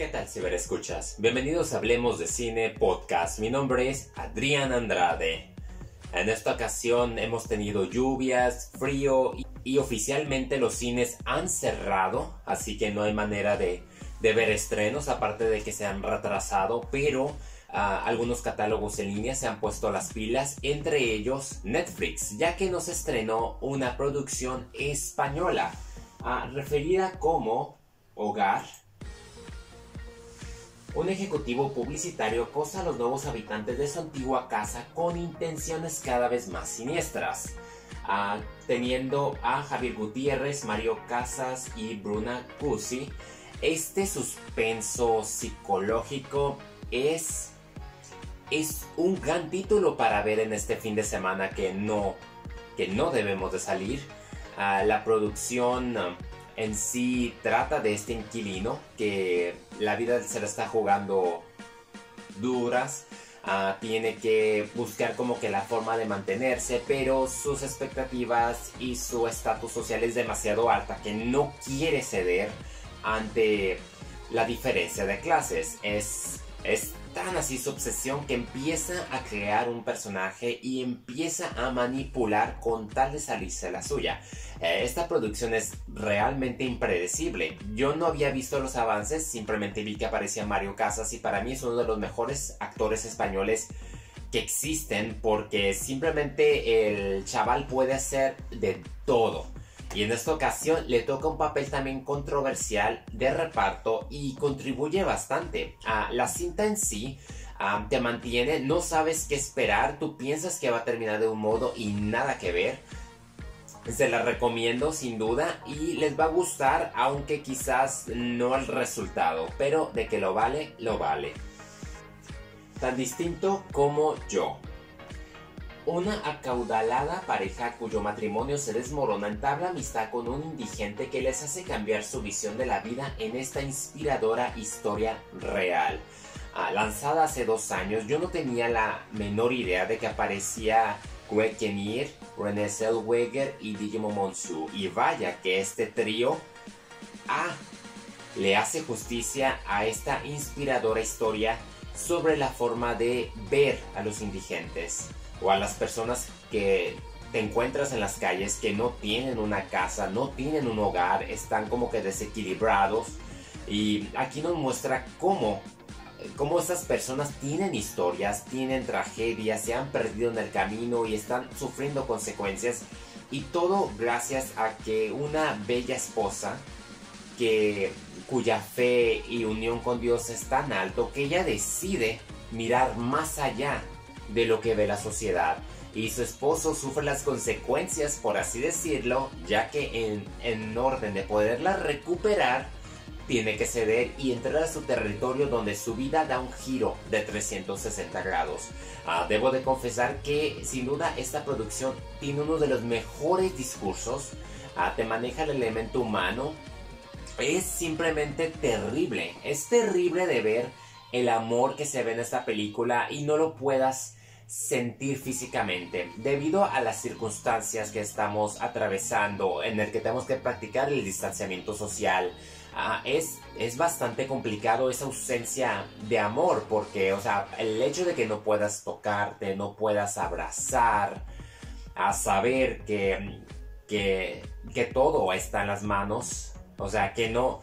¿Qué tal ciberescuchas? Bienvenidos a Hablemos de Cine Podcast. Mi nombre es Adrián Andrade. En esta ocasión hemos tenido lluvias, frío y, oficialmente los cines han cerrado, así que no hay manera de, ver estrenos, aparte de que se han retrasado, pero ah, algunos catálogos en línea se han puesto las pilas, entre ellos Netflix, ya que nos estrenó una producción española ah, referida como Hogar un ejecutivo publicitario acosa a los nuevos habitantes de su antigua casa con intenciones cada vez más siniestras, ah, teniendo a Javier Gutiérrez, Mario Casas y Bruna Cusi. Este suspenso psicológico es, es un gran título para ver en este fin de semana que no, que no debemos de salir. Ah, la producción en sí trata de este inquilino que la vida se la está jugando duras. Ah, tiene que buscar como que la forma de mantenerse, pero sus expectativas y su estatus social es demasiado alta que no quiere ceder ante la diferencia de clases. Es, es tan así su obsesión que empieza a crear un personaje y empieza a manipular con tal de salirse la suya. Eh, esta producción es realmente impredecible. Yo no había visto los avances, simplemente vi que aparecía Mario Casas y para mí es uno de los mejores actores españoles que existen porque simplemente el chaval puede hacer de todo. Y en esta ocasión le toca un papel también controversial de reparto y contribuye bastante. a la cinta en sí te mantiene, no sabes qué esperar, tú piensas que va a terminar de un modo y nada que ver. Se la recomiendo sin duda y les va a gustar, aunque quizás no el resultado, pero de que lo vale, lo vale. Tan distinto como yo. Una acaudalada pareja cuyo matrimonio se desmorona entabla amistad con un indigente que les hace cambiar su visión de la vida en esta inspiradora historia real. Ah, lanzada hace dos años, yo no tenía la menor idea de que aparecía Greg Kinnear, René Zellweger y Digimon Monsu. Y vaya que este trío ah, le hace justicia a esta inspiradora historia sobre la forma de ver a los indigentes o a las personas que te encuentras en las calles que no tienen una casa, no tienen un hogar, están como que desequilibrados. Y aquí nos muestra cómo, cómo estas personas tienen historias, tienen tragedias, se han perdido en el camino y están sufriendo consecuencias. Y todo gracias a que una bella esposa que, cuya fe y unión con Dios es tan alto que ella decide mirar más allá de lo que ve la sociedad y su esposo sufre las consecuencias, por así decirlo, ya que en, en, orden de poderla recuperar, tiene que ceder y entrar a su territorio donde su vida da un giro de 360 grados. Ah, debo de confesar que sin duda esta producción tiene uno de los mejores discursos, ah, te maneja el elemento humano, es simplemente terrible, es terrible de ver el amor que se ve en esta película y no lo puedas sentir físicamente. Debido a las circunstancias que estamos atravesando en el que tenemos que practicar el distanciamiento social ah, es, es bastante complicado esa ausencia de amor porque o sea el hecho de que no puedas tocarte no puedas abrazar a saber que, que, que todo está en las manos o sea que no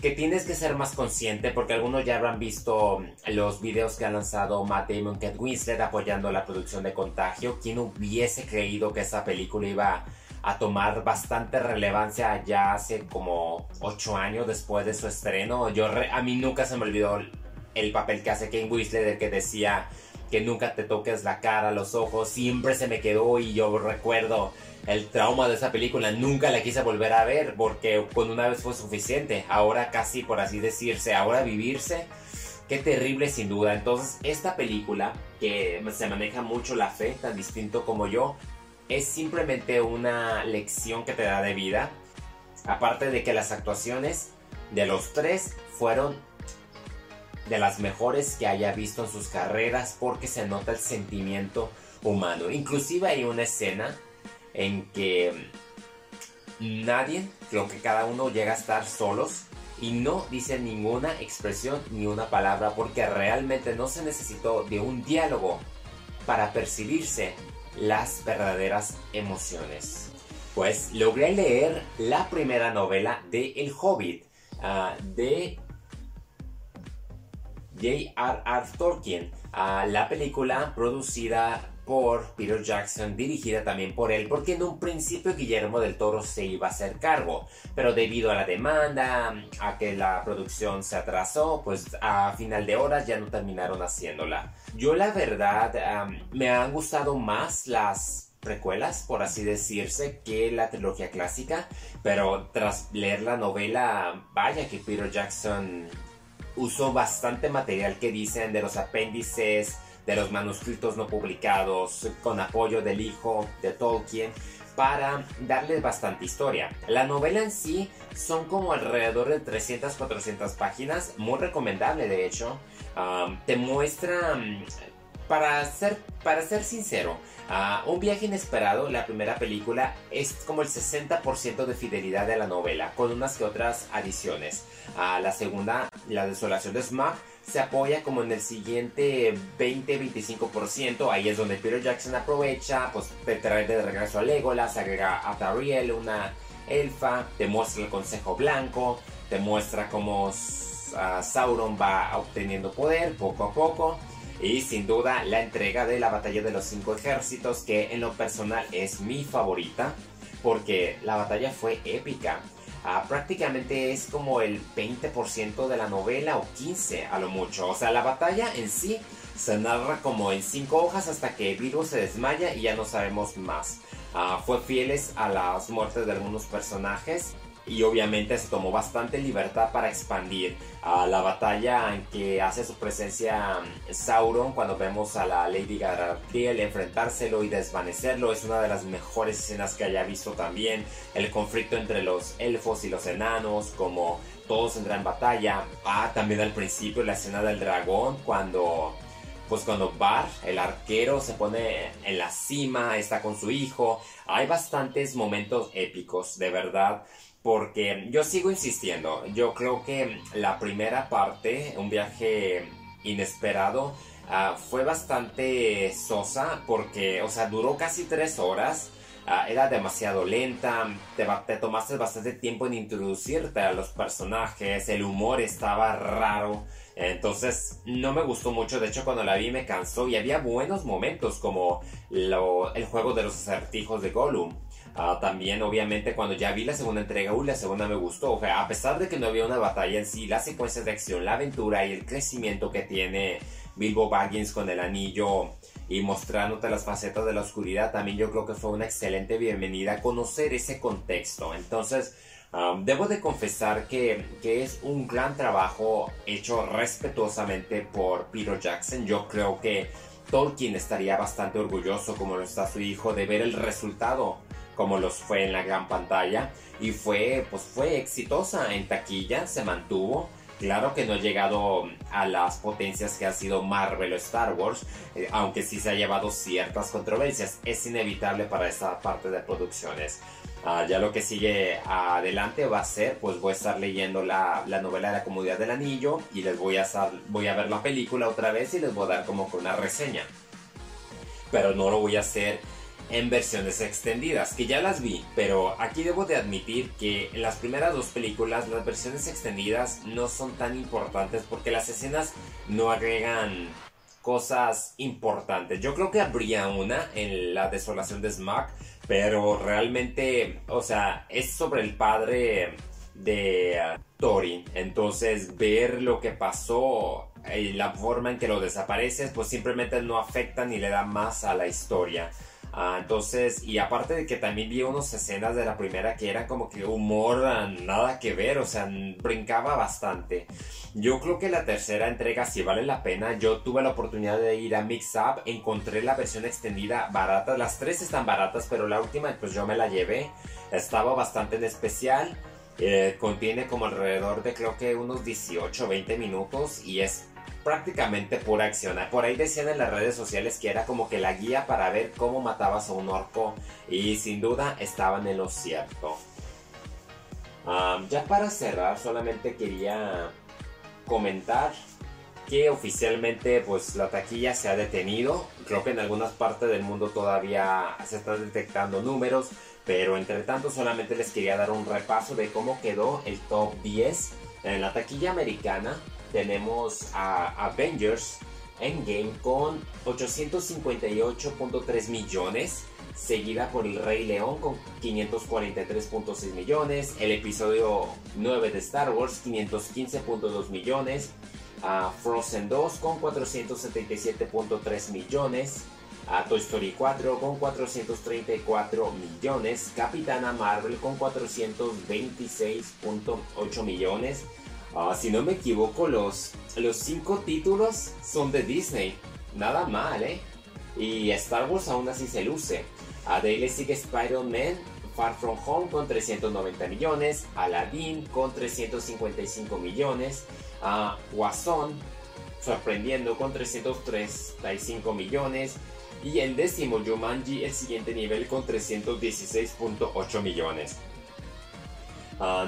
que tienes que ser más consciente porque algunos ya habrán visto los videos que ha lanzado Matt Damon Kate Winslet apoyando la producción de Contagio. ¿Quién hubiese creído que esa película iba a tomar bastante relevancia ya hace como 8 años después de su estreno? Yo a mí nunca se me olvidó el papel que hace Kate Winslet de que decía que nunca te toques la cara, los ojos, siempre se me quedó y yo recuerdo el trauma de esa película, nunca la quise volver a ver porque con una vez fue suficiente, ahora casi por así decirse, ahora vivirse, qué terrible sin duda. Entonces esta película, que se maneja mucho la fe, tan distinto como yo, es simplemente una lección que te da de vida, aparte de que las actuaciones de los tres fueron de las mejores que haya visto en sus carreras porque se nota el sentimiento humano. Inclusive hay una escena en que nadie, creo que cada uno llega a estar solos y no dice ninguna expresión ni una palabra porque realmente no se necesitó de un diálogo para percibirse las verdaderas emociones. Pues logré leer la primera novela de El Hobbit ah, de J.R.R. Tolkien, a la película producida por Peter Jackson, dirigida también por él, porque en un principio Guillermo del Toro se iba a hacer cargo, pero debido a la demanda, a que la producción se atrasó, pues a final de horas ya no terminaron haciéndola. Yo la verdad me han gustado más las precuelas, por así decirse, que la trilogía clásica, pero tras leer la novela, vaya que Peter Jackson usó bastante material que dicen de los apéndices, de los manuscritos no publicados, con apoyo del hijo de Tolkien, para darle bastante historia. La novela en sí son como alrededor de 300-400 páginas, muy recomendable de hecho. te muestra para ser, para ser sincero, Un viaje inesperado, la primera película, es como el 60% de fidelidad de la novela, con unas que otras adiciones. la segunda, La desolación de Smug, se apoya como en el siguiente 20-25%. Ahí es donde Peter Jackson aprovecha, pues te trae de regreso a Legolas, agrega a Tariel, una elfa, te muestra el Consejo Blanco, te muestra cómo Sauron va obteniendo poder poco a poco. Y sin duda la entrega de la batalla de los cinco ejércitos, que en lo personal es mi favorita, porque la batalla fue épica. Ah, prácticamente es como el 20% de la novela o 15 a lo mucho. O sea, la batalla en sí se narra como en 5 hojas hasta que Virgo se desmaya y ya no sabemos más. Ah, fue fieles a las muertes de algunos personajes y obviamente se tomó bastante libertad para expandir a la batalla en que hace su presencia mm, Sauron cuando vemos a la Lady Galadriel enfrentárselo y desvanecerlo. Es una de las mejores escenas que haya visto también. El conflicto entre los elfos y los enanos como todos entran en batalla. Ah también al principio la escena del dragón cuando pues cuando Bar, el arquero, se pone en la cima, está con su hijo, hay bastantes momentos épicos, de verdad porque yo sigo insistiendo, yo creo que la primera parte, un viaje inesperado, ah, fue bastante sosa porque, o sea, duró casi tres horas. Ah, era demasiado lenta, te, te, tomaste bastante tiempo en introducirte a los personajes, el humor estaba raro, entonces no me gustó mucho, de hecho cuando la vi me cansó y había buenos momentos como el juego de los acertijos de Gollum. Ah, también, obviamente, cuando ya vi la segunda entrega, uy, la segunda me gustó. O sea, a pesar de que no había una batalla en sí, las secuencias de acción, la aventura y el crecimiento que tiene Bilbo Baggins con el anillo y mostrándote las facetas de la oscuridad, también yo creo que fue una excelente bienvenida a conocer ese contexto. Entonces, debo de confesar que, que, es un gran trabajo hecho respetuosamente por Peter Jackson. Yo creo que Tolkien estaría bastante orgulloso, como lo está su hijo, de ver el resultado como los fue en la gran pantalla y fue pues fue exitosa en taquilla, se mantuvo. Claro que no ha llegado a las potencias que ha sido Marvel o Star Wars, eh, aunque sí se ha llevado ciertas controversias. Es inevitable para esta parte de producciones. Ah, ya lo que sigue adelante va a ser, pues voy a estar leyendo la, la novela de la Comunidad del Anillo y les voy a, voy a ver la película otra vez y les voy a dar como que una reseña. Pero no lo voy a hacer en versiones extendidas, que ya las vi, pero aquí debo de admitir que en las primeras dos películas las versiones extendidas no son tan importantes porque las escenas no agregan cosas importantes. Yo creo que habría una en la desolación de Smack, pero realmente, o sea, es sobre el padre de uh, Thorin. Entonces, ver lo que pasó y la forma en que lo desapareces, pues simplemente no afecta ni le da más a la historia. Ah, entonces, y aparte de que también vi unas escenas de la primera que eran como que humor nada que ver, o sea, brincaba bastante. Yo creo que la tercera entrega sí vale la pena. Yo tuve la oportunidad de ir a Mix Up, encontré la versión extendida barata. Las tres están baratas, pero la última pues yo me la llevé. Estaba bastante en especial. Eh, contiene como alrededor de creo que unos 18 20 minutos y es prácticamente pura acción. Por ahí decían en las redes sociales que era como que la guía para ver cómo matabas a un orco y sin duda estaban en lo cierto. ya para cerrar, solamente quería comentar que oficialmente pues la taquilla se ha detenido. Creo que en algunas partes del mundo todavía se están detectando números, pero entre tanto solamente les quería dar un repaso de cómo quedó el top 10. En la taquilla americana tenemos a Avengers Endgame con 858.3 millones seguida por El Rey León con 543.6 millones, el episodio 9 de Star Wars 515.2 millones, Frozen 2 con 477.3 millones, Toy Story 4 con 434 millones, Capitana Marvel con 426.8 millones. Ah, si no me equivoco, los, los cinco títulos son de Disney. Nada mal, ¿eh? Y Star Wars aún así se luce. A de sigue Spider-Man Far From Home con 390 millones, Aladdin con 355 millones, a Guasón sorprendiendo con 335 millones y el décimo Jumanji el siguiente nivel con 316.8 millones.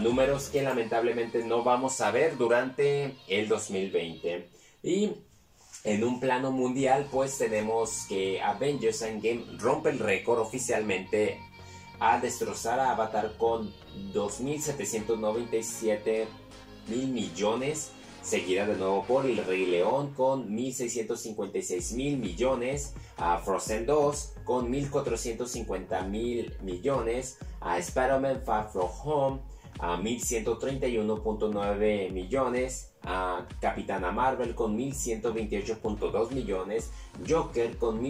Números que lamentablemente no vamos a ver durante el 2020. Y en un plano mundial, pues tenemos que Avengers Endgame rompe el récord oficialmente a destrozar a Avatar con 2.797 mil millones, seguida de nuevo por El Rey León con 1.656 mil millones, a Frozen 2 con 1.450 mil millones, a Spider-Man Far From Home a 1.131.9 millones, a Capitana Marvel con 1.128.2 millones, Joker con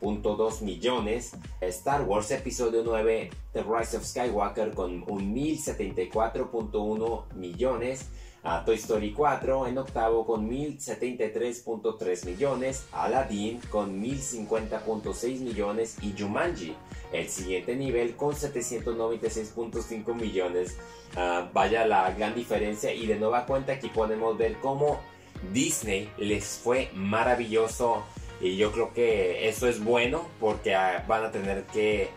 1.074.2 millones, Star Wars Episodio 9 The Rise of Skywalker con 1.074.1 millones, a Toy Story 4 en octavo con 1073.3 millones, Aladdin con 1050.6 millones y Jumanji, el siguiente nivel con 796.5 millones. Ah, vaya la gran diferencia y de nueva cuenta aquí podemos ver cómo Disney les fue maravilloso y yo creo que eso es bueno porque ah, van a tener que,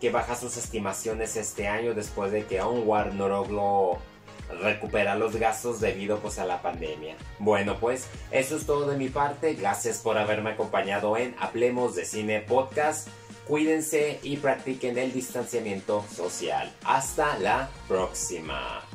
que bajar sus estimaciones este año después de que Onward no logró recuperar los gastos debido pues a la pandemia. Bueno pues eso es todo de mi parte, gracias por haberme acompañado en Hablemos de Cine Podcast, cuídense y practiquen el distanciamiento social. Hasta la próxima.